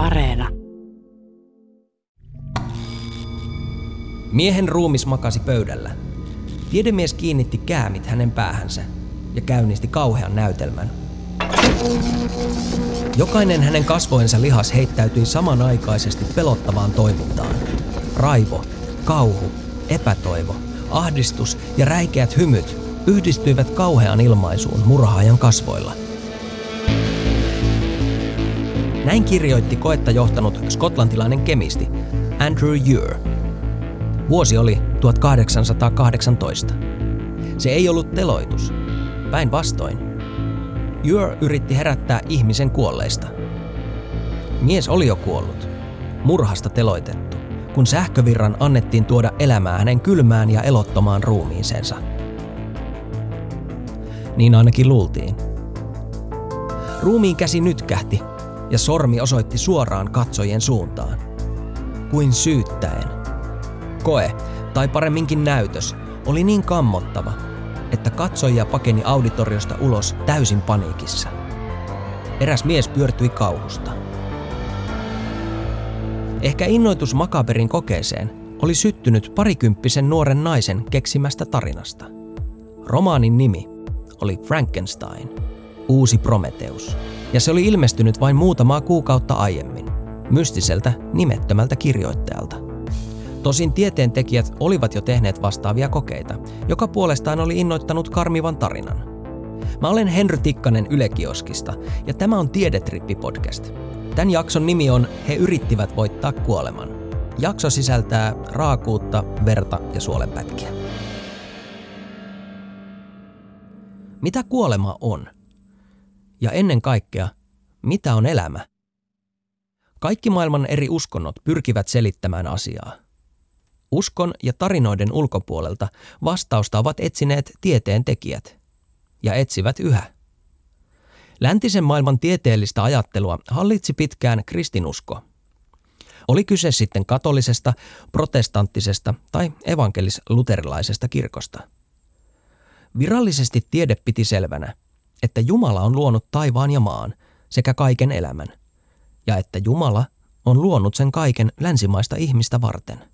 Areena. Miehen ruumis makasi pöydällä. Tiedemies kiinnitti käämit hänen päähänsä ja käynnisti kauhean näytelmän. Jokainen hänen kasvojensa lihas heittäytyi samanaikaisesti pelottavaan toimintaan. Raivo, kauhu, epätoivo, ahdistus ja räikeät hymyt yhdistyivät kauhean ilmaisuun murhaajan kasvoilla. Näin kirjoitti koetta johtanut skotlantilainen kemisti Andrew Ure. Vuosi oli 1818. Se ei ollut teloitus. Päinvastoin. Ure yritti herättää ihmisen kuolleista. Mies oli jo kuollut, murhasta teloitettu, kun sähkövirran annettiin tuoda elämää hänen kylmään ja elottomaan ruumiisensa. Niin ainakin luultiin. Ruumiin käsi nytkähti ja sormi osoitti suoraan katsojien suuntaan. Kuin syyttäen. Koe, tai paremminkin näytös, oli niin kammottava, että katsojia pakeni auditoriosta ulos täysin paniikissa. Eräs mies pyörtyi kauhusta. Ehkä innoitus makaberin kokeeseen oli syttynyt parikymppisen nuoren naisen keksimästä tarinasta. Romaanin nimi oli Frankenstein, uusi Prometeus, ja se oli ilmestynyt vain muutamaa kuukautta aiemmin, mystiseltä nimettömältä kirjoittajalta. Tosin tieteentekijät olivat jo tehneet vastaavia kokeita, joka puolestaan oli innoittanut karmivan tarinan. Mä olen Henry Tikkanen Ylekioskista, ja tämä on Tiedetrippi-podcast. Tämän jakson nimi on He yrittivät voittaa kuoleman. Jakso sisältää raakuutta, verta ja suolenpätkiä. Mitä kuolema on? Ja ennen kaikkea, mitä on elämä? Kaikki maailman eri uskonnot pyrkivät selittämään asiaa. Uskon ja tarinoiden ulkopuolelta vastausta ovat etsineet tieteen tekijät. Ja etsivät yhä. Läntisen maailman tieteellistä ajattelua hallitsi pitkään kristinusko. Oli kyse sitten katolisesta, protestanttisesta tai evankelis-luterilaisesta kirkosta. Virallisesti tiede piti selvänä, että Jumala on luonut taivaan ja maan sekä kaiken elämän, ja että Jumala on luonut sen kaiken länsimaista ihmistä varten.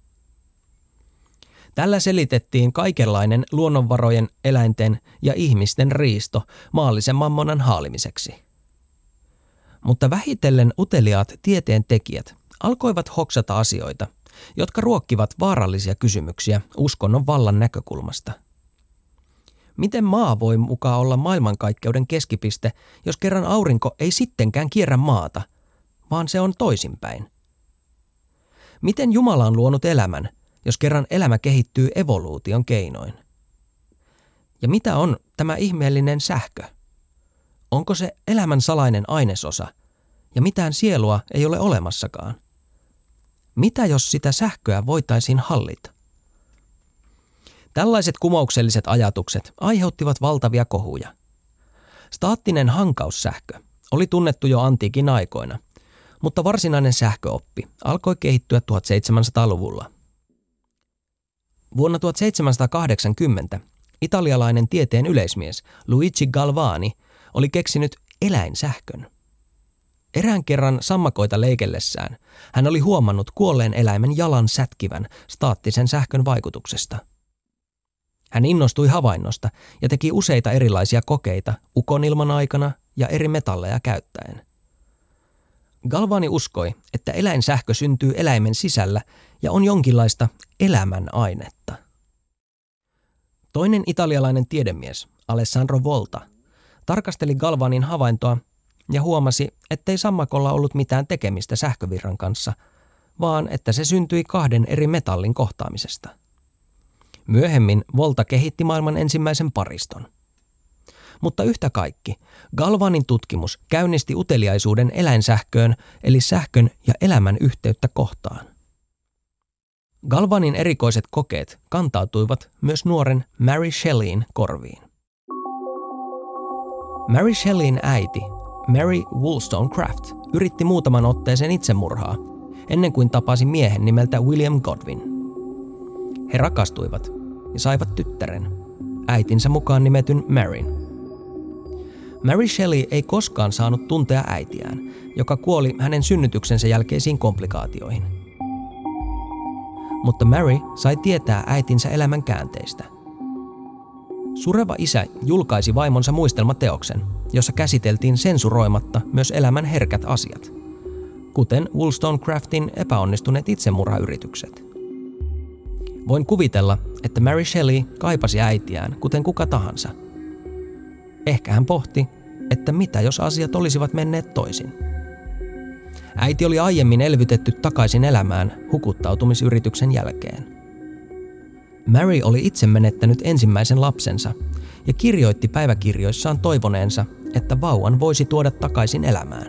Tällä selitettiin kaikenlainen luonnonvarojen, eläinten ja ihmisten riisto maallisen mammonan haalimiseksi. Mutta vähitellen uteliaat tieteen tekijät alkoivat hoksata asioita, jotka ruokkivat vaarallisia kysymyksiä uskonnon vallan näkökulmasta. Miten maa voi mukaan olla maailmankaikkeuden keskipiste, jos kerran aurinko ei sittenkään kierrä maata, vaan se on toisinpäin? Miten Jumala on luonut elämän, jos kerran elämä kehittyy evoluution keinoin? Ja mitä on tämä ihmeellinen sähkö? Onko se elämän salainen ainesosa, ja mitään sielua ei ole olemassakaan? Mitä jos sitä sähköä voitaisiin hallita? Tällaiset kumoukselliset ajatukset aiheuttivat valtavia kohuja. Staattinen hankaussähkö oli tunnettu jo antiikin aikoina, mutta varsinainen sähköoppi alkoi kehittyä 1700-luvulla. Vuonna 1780 italialainen tieteen yleismies Luigi Galvani oli keksinyt eläinsähkön. Erään kerran sammakoita leikellessään hän oli huomannut kuolleen eläimen jalan sätkivän staattisen sähkön vaikutuksesta. Hän innostui havainnosta ja teki useita erilaisia kokeita ukonilman aikana ja eri metalleja käyttäen. Galvani uskoi, että eläinsähkö syntyy eläimen sisällä ja on jonkinlaista elämän ainetta. Toinen italialainen tiedemies, Alessandro Volta, tarkasteli Galvanin havaintoa ja huomasi, ettei sammakolla ollut mitään tekemistä sähkövirran kanssa, vaan että se syntyi kahden eri metallin kohtaamisesta. Myöhemmin Volta kehitti maailman ensimmäisen pariston – mutta yhtä kaikki, Galvanin tutkimus käynnisti uteliaisuuden eläinsähköön eli sähkön ja elämän yhteyttä kohtaan. Galvanin erikoiset kokeet kantautuivat myös nuoren Mary Shelleyin korviin. Mary Shelleyin äiti, Mary Wollstonecraft, yritti muutaman otteeseen itsemurhaa, ennen kuin tapasi miehen nimeltä William Godwin. He rakastuivat ja saivat tyttären, äitinsä mukaan nimetyn Maryn. Mary Shelley ei koskaan saanut tuntea äitiään, joka kuoli hänen synnytyksensä jälkeisiin komplikaatioihin. Mutta Mary sai tietää äitinsä elämän käänteistä. Sureva isä julkaisi vaimonsa muistelmateoksen, jossa käsiteltiin sensuroimatta myös elämän herkät asiat, kuten Wollstonecraftin epäonnistuneet itsemurhayritykset. Voin kuvitella, että Mary Shelley kaipasi äitiään, kuten kuka tahansa. Ehkä hän pohti, että mitä jos asiat olisivat menneet toisin. Äiti oli aiemmin elvytetty takaisin elämään hukuttautumisyrityksen jälkeen. Mary oli itse menettänyt ensimmäisen lapsensa ja kirjoitti päiväkirjoissaan toivoneensa, että vauvan voisi tuoda takaisin elämään.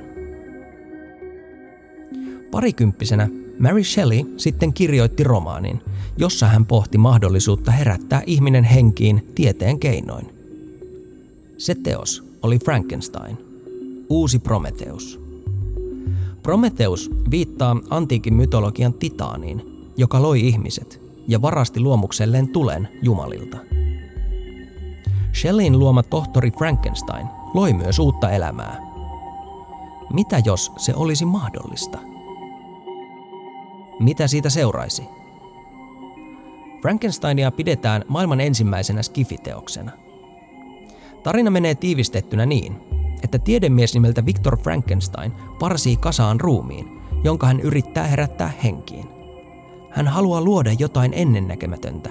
Parikymppisenä Mary Shelley sitten kirjoitti romaanin, jossa hän pohti mahdollisuutta herättää ihminen henkiin tieteen keinoin. Se teos oli Frankenstein, uusi Prometheus. Prometheus viittaa antiikin mytologian titaaniin, joka loi ihmiset ja varasti luomukselleen tulen jumalilta. Shelleyin luoma tohtori Frankenstein loi myös uutta elämää. Mitä jos se olisi mahdollista? Mitä siitä seuraisi? Frankensteinia pidetään maailman ensimmäisenä skifiteoksena. Tarina menee tiivistettynä niin, että tiedemies nimeltä Victor Frankenstein parsii kasaan ruumiin, jonka hän yrittää herättää henkiin. Hän haluaa luoda jotain ennennäkemätöntä,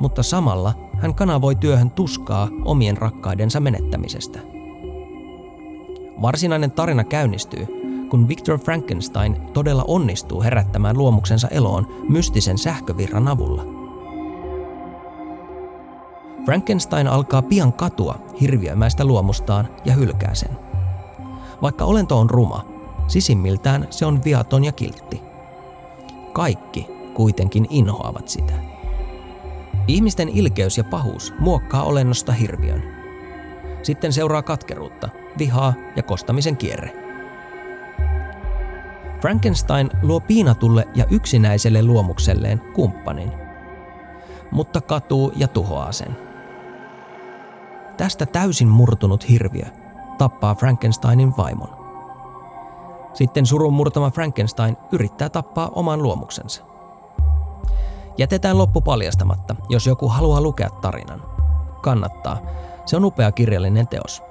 mutta samalla hän kanavoi työhön tuskaa omien rakkaidensa menettämisestä. Varsinainen tarina käynnistyy, kun Victor Frankenstein todella onnistuu herättämään luomuksensa eloon mystisen sähkövirran avulla. Frankenstein alkaa pian katua hirviömäistä luomustaan ja hylkää sen. Vaikka olento on ruma, sisimmiltään se on viaton ja kiltti. Kaikki kuitenkin inhoavat sitä. Ihmisten ilkeys ja pahuus muokkaa olennosta hirviön. Sitten seuraa katkeruutta, vihaa ja kostamisen kierre. Frankenstein luo piinatulle ja yksinäiselle luomukselleen kumppanin, mutta katuu ja tuhoaa sen. Tästä täysin murtunut hirviö tappaa Frankensteinin vaimon. Sitten surun murtama Frankenstein yrittää tappaa oman luomuksensa. Jätetään loppu paljastamatta, jos joku haluaa lukea tarinan. Kannattaa. Se on upea kirjallinen teos.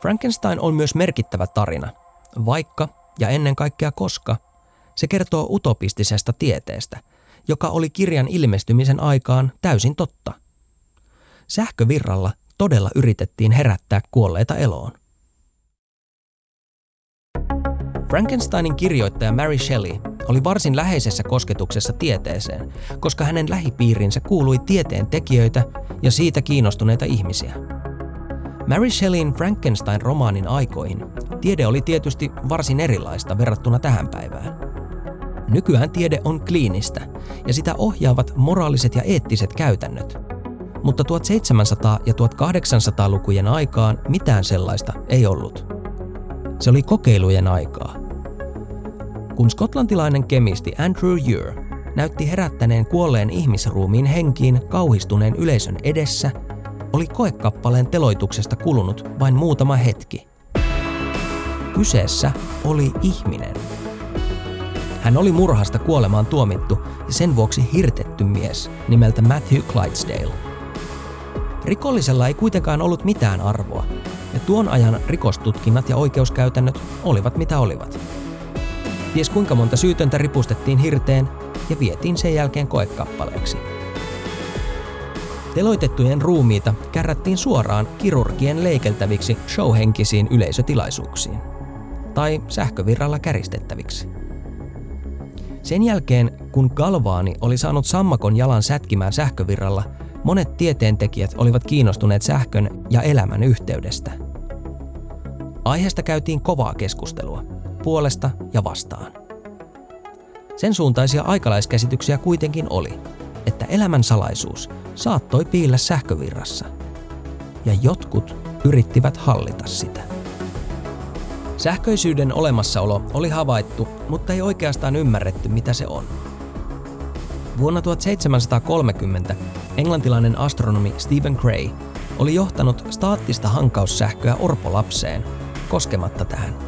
Frankenstein on myös merkittävä tarina, vaikka ja ennen kaikkea koska se kertoo utopistisesta tieteestä, joka oli kirjan ilmestymisen aikaan täysin totta. Sähkövirralla todella yritettiin herättää kuolleita eloon. Frankensteinin kirjoittaja Mary Shelley oli varsin läheisessä kosketuksessa tieteeseen, koska hänen lähipiirinsä kuului tieteen tekijöitä ja siitä kiinnostuneita ihmisiä. Mary Shelleyin Frankenstein-romaanin aikoihin tiede oli tietysti varsin erilaista verrattuna tähän päivään. Nykyään tiede on kliinistä ja sitä ohjaavat moraaliset ja eettiset käytännöt. Mutta 1700- ja 1800-lukujen aikaan mitään sellaista ei ollut. Se oli kokeilujen aikaa. Kun skotlantilainen kemisti Andrew Ure näytti herättäneen kuolleen ihmisruumiin henkiin kauhistuneen yleisön edessä – oli koekappaleen teloituksesta kulunut vain muutama hetki. Kyseessä oli ihminen. Hän oli murhasta kuolemaan tuomittu ja sen vuoksi hirtetty mies nimeltä Matthew Clydesdale. Rikollisella ei kuitenkaan ollut mitään arvoa, ja tuon ajan rikostutkinnat ja oikeuskäytännöt olivat mitä olivat. Ties kuinka monta syytöntä ripustettiin hirteen ja vietiin sen jälkeen koekappaleeksi. Teloitettujen ruumiita kärrättiin suoraan kirurgien leikeltäviksi showhenkisiin yleisötilaisuuksiin tai sähkövirralla käristettäviksi. Sen jälkeen, kun Galvaani oli saanut sammakon jalan sätkimään sähkövirralla, monet tieteentekijät olivat kiinnostuneet sähkön ja elämän yhteydestä. Aiheesta käytiin kovaa keskustelua, puolesta ja vastaan. Sen suuntaisia aikalaiskäsityksiä kuitenkin oli, että elämän salaisuus saattoi piillä sähkövirrassa, ja jotkut yrittivät hallita sitä. Sähköisyyden olemassaolo oli havaittu, mutta ei oikeastaan ymmärretty, mitä se on. Vuonna 1730 englantilainen astronomi Stephen Gray oli johtanut staattista hankaussähköä orpolapseen, koskematta tähän.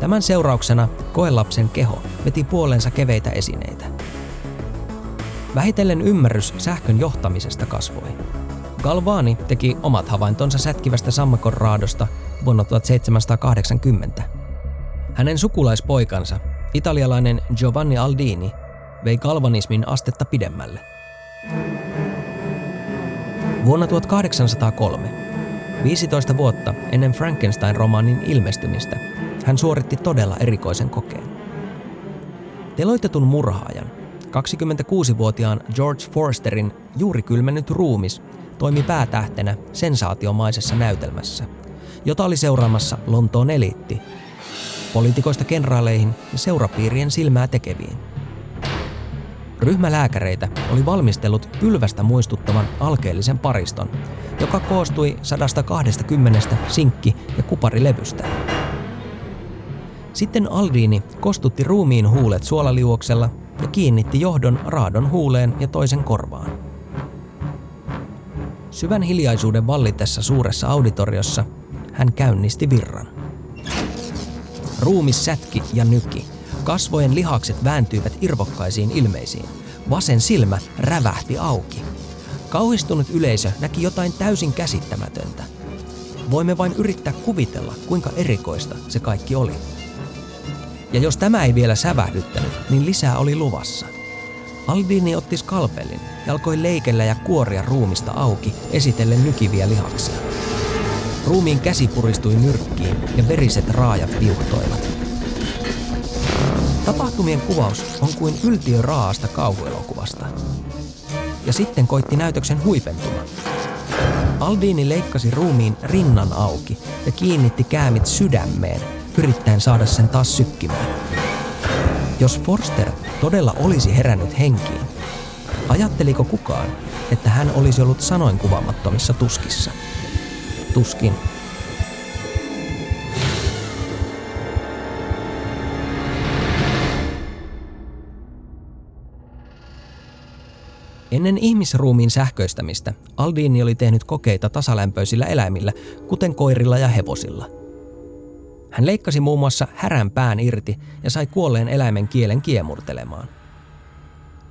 Tämän seurauksena koelapsen keho veti puolensa keveitä esineitä. Vähitellen ymmärrys sähkön johtamisesta kasvoi. Galvani teki omat havaintonsa sätkivästä sammakon raadosta vuonna 1780. Hänen sukulaispoikansa, italialainen Giovanni Aldini, vei galvanismin astetta pidemmälle. Vuonna 1803, 15 vuotta ennen Frankenstein-romaanin ilmestymistä, hän suoritti todella erikoisen kokeen. Teloitetun murhaajan, 26-vuotiaan George Forsterin juuri kylmennyt ruumis toimi päätähtenä sensaatiomaisessa näytelmässä, jota oli seuraamassa Lontoon eliitti, poliitikoista kenraaleihin ja seurapiirien silmää tekeviin. Ryhmä lääkäreitä oli valmistellut pylvästä muistuttavan alkeellisen pariston, joka koostui 120 sinkki- ja kuparilevystä. Sitten Aldini kostutti ruumiin huulet suolaliuoksella ja kiinnitti johdon raadon huuleen ja toisen korvaan. Syvän hiljaisuuden vallitessa suuressa auditoriossa hän käynnisti virran. Ruumis sätki ja nyki. Kasvojen lihakset vääntyivät irvokkaisiin ilmeisiin. Vasen silmä rävähti auki. Kauhistunut yleisö näki jotain täysin käsittämätöntä. Voimme vain yrittää kuvitella, kuinka erikoista se kaikki oli. Ja jos tämä ei vielä sävähdyttänyt, niin lisää oli luvassa. Aldini otti skalpelin ja alkoi leikellä ja kuoria ruumista auki esitellen nykiviä lihaksia. Ruumiin käsi puristui nyrkkiin ja veriset raajat viuhtoivat. Tapahtumien kuvaus on kuin yltiö raasta kauhuelokuvasta. Ja sitten koitti näytöksen huipentuma. Aldini leikkasi ruumiin rinnan auki ja kiinnitti käämit sydämeen, yrittäen saada sen taas sykkimään. Jos Forster todella olisi herännyt henkiin, ajatteliko kukaan, että hän olisi ollut sanoin kuvaamattomissa tuskissa? Tuskin. Ennen ihmisruumiin sähköistämistä Aldini oli tehnyt kokeita tasalämpöisillä eläimillä, kuten koirilla ja hevosilla. Hän leikkasi muun muassa härän pään irti ja sai kuolleen eläimen kielen kiemurtelemaan.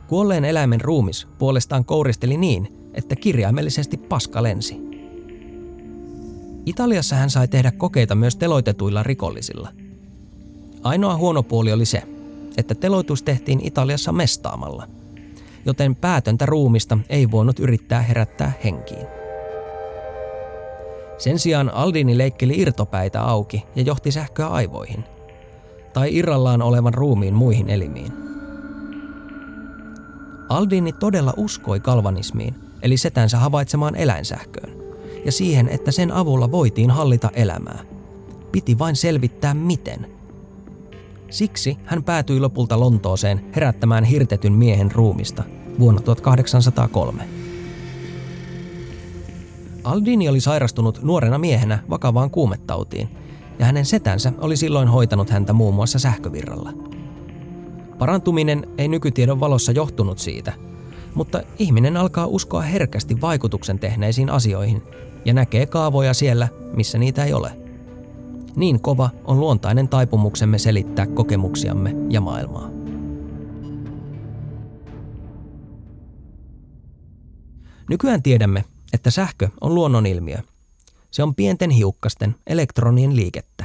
Kuolleen eläimen ruumis puolestaan kouristeli niin, että kirjaimellisesti paska lensi. Italiassa hän sai tehdä kokeita myös teloitetuilla rikollisilla. Ainoa huono puoli oli se, että teloitus tehtiin Italiassa mestaamalla – joten päätöntä ruumista ei voinut yrittää herättää henkiin. Sen sijaan Aldini leikkeli irtopäitä auki ja johti sähköä aivoihin, tai irrallaan olevan ruumiin muihin elimiin. Aldini todella uskoi kalvanismiin, eli setänsä havaitsemaan eläinsähköön, ja siihen, että sen avulla voitiin hallita elämää. Piti vain selvittää miten. Siksi hän päätyi lopulta Lontooseen herättämään hirtetyn miehen ruumista vuonna 1803. Aldini oli sairastunut nuorena miehenä vakavaan kuumetautiin, ja hänen setänsä oli silloin hoitanut häntä muun muassa sähkövirralla. Parantuminen ei nykytiedon valossa johtunut siitä, mutta ihminen alkaa uskoa herkästi vaikutuksen tehneisiin asioihin ja näkee kaavoja siellä, missä niitä ei ole. Niin kova on luontainen taipumuksemme selittää kokemuksiamme ja maailmaa. Nykyään tiedämme, että sähkö on luonnonilmiö. Se on pienten hiukkasten, elektronien liikettä.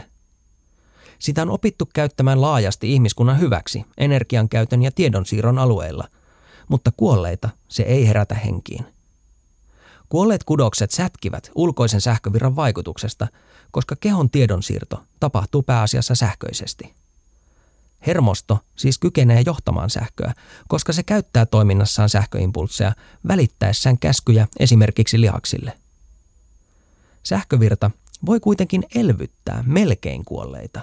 Sitä on opittu käyttämään laajasti ihmiskunnan hyväksi energiankäytön ja tiedonsiirron alueilla, mutta kuolleita se ei herätä henkiin. Kuolleet kudokset sätkivät ulkoisen sähkövirran vaikutuksesta, koska kehon tiedonsiirto tapahtuu pääasiassa sähköisesti. Hermosto siis kykenee johtamaan sähköä, koska se käyttää toiminnassaan sähköimpulsseja välittäessään käskyjä esimerkiksi lihaksille. Sähkövirta voi kuitenkin elvyttää melkein kuolleita.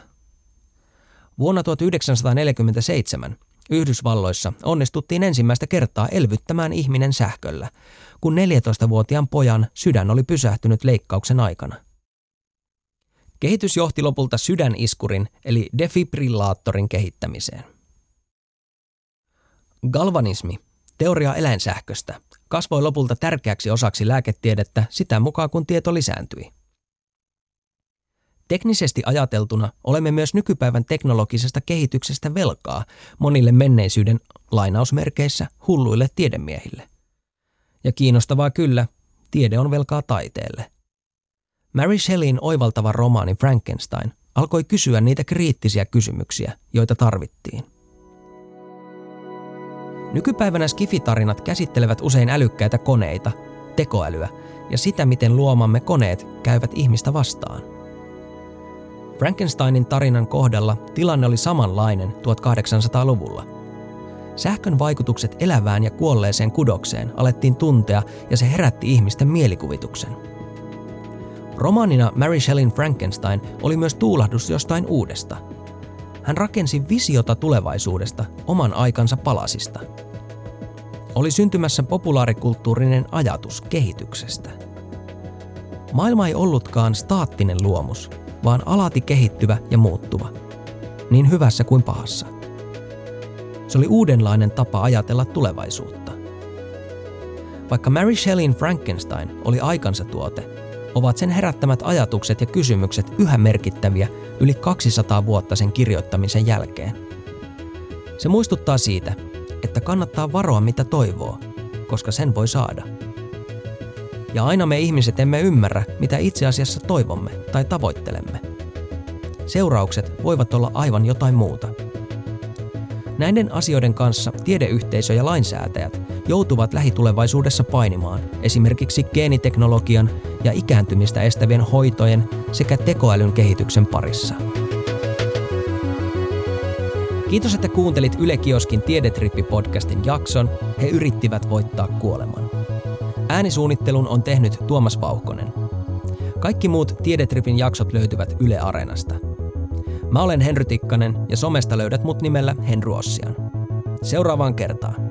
Vuonna 1947 Yhdysvalloissa onnistuttiin ensimmäistä kertaa elvyttämään ihminen sähköllä, kun 14-vuotiaan pojan sydän oli pysähtynyt leikkauksen aikana. Kehitys johti lopulta sydäniskurin eli defibrillaattorin kehittämiseen. Galvanismi, teoria eläinsähköstä, kasvoi lopulta tärkeäksi osaksi lääketiedettä sitä mukaan, kun tieto lisääntyi. Teknisesti ajateltuna olemme myös nykypäivän teknologisesta kehityksestä velkaa monille menneisyyden lainausmerkeissä hulluille tiedemiehille. Ja kiinnostavaa kyllä, tiede on velkaa taiteelle. Mary Shelleyin oivaltava romaani Frankenstein alkoi kysyä niitä kriittisiä kysymyksiä, joita tarvittiin. Nykypäivänä skifitarinat käsittelevät usein älykkäitä koneita, tekoälyä ja sitä, miten luomamme koneet käyvät ihmistä vastaan. Frankensteinin tarinan kohdalla tilanne oli samanlainen 1800-luvulla. Sähkön vaikutukset elävään ja kuolleeseen kudokseen alettiin tuntea ja se herätti ihmisten mielikuvituksen. Romaanina Mary Shelleyn Frankenstein oli myös tuulahdus jostain uudesta. Hän rakensi visiota tulevaisuudesta oman aikansa palasista. Oli syntymässä populaarikulttuurinen ajatus kehityksestä. Maailma ei ollutkaan staattinen luomus, vaan alati kehittyvä ja muuttuva. Niin hyvässä kuin pahassa. Se oli uudenlainen tapa ajatella tulevaisuutta. Vaikka Mary Shelleyn Frankenstein oli aikansa tuote, ovat sen herättämät ajatukset ja kysymykset yhä merkittäviä yli 200 vuotta sen kirjoittamisen jälkeen. Se muistuttaa siitä, että kannattaa varoa mitä toivoo, koska sen voi saada. Ja aina me ihmiset emme ymmärrä, mitä itse asiassa toivomme tai tavoittelemme. Seuraukset voivat olla aivan jotain muuta. Näiden asioiden kanssa tiedeyhteisö ja lainsäätäjät joutuvat lähitulevaisuudessa painimaan esimerkiksi geeniteknologian ja ikääntymistä estävien hoitojen sekä tekoälyn kehityksen parissa. Kiitos, että kuuntelit Yle Kioskin Tiedetrippi-podcastin jakson He yrittivät voittaa kuoleman. Äänisuunnittelun on tehnyt Tuomas Vauhkonen. Kaikki muut Tiedetripin jaksot löytyvät Yle Areenasta. Mä olen Henry Tikkanen ja somesta löydät mut nimellä Henry Ossian. Seuraavaan kertaan.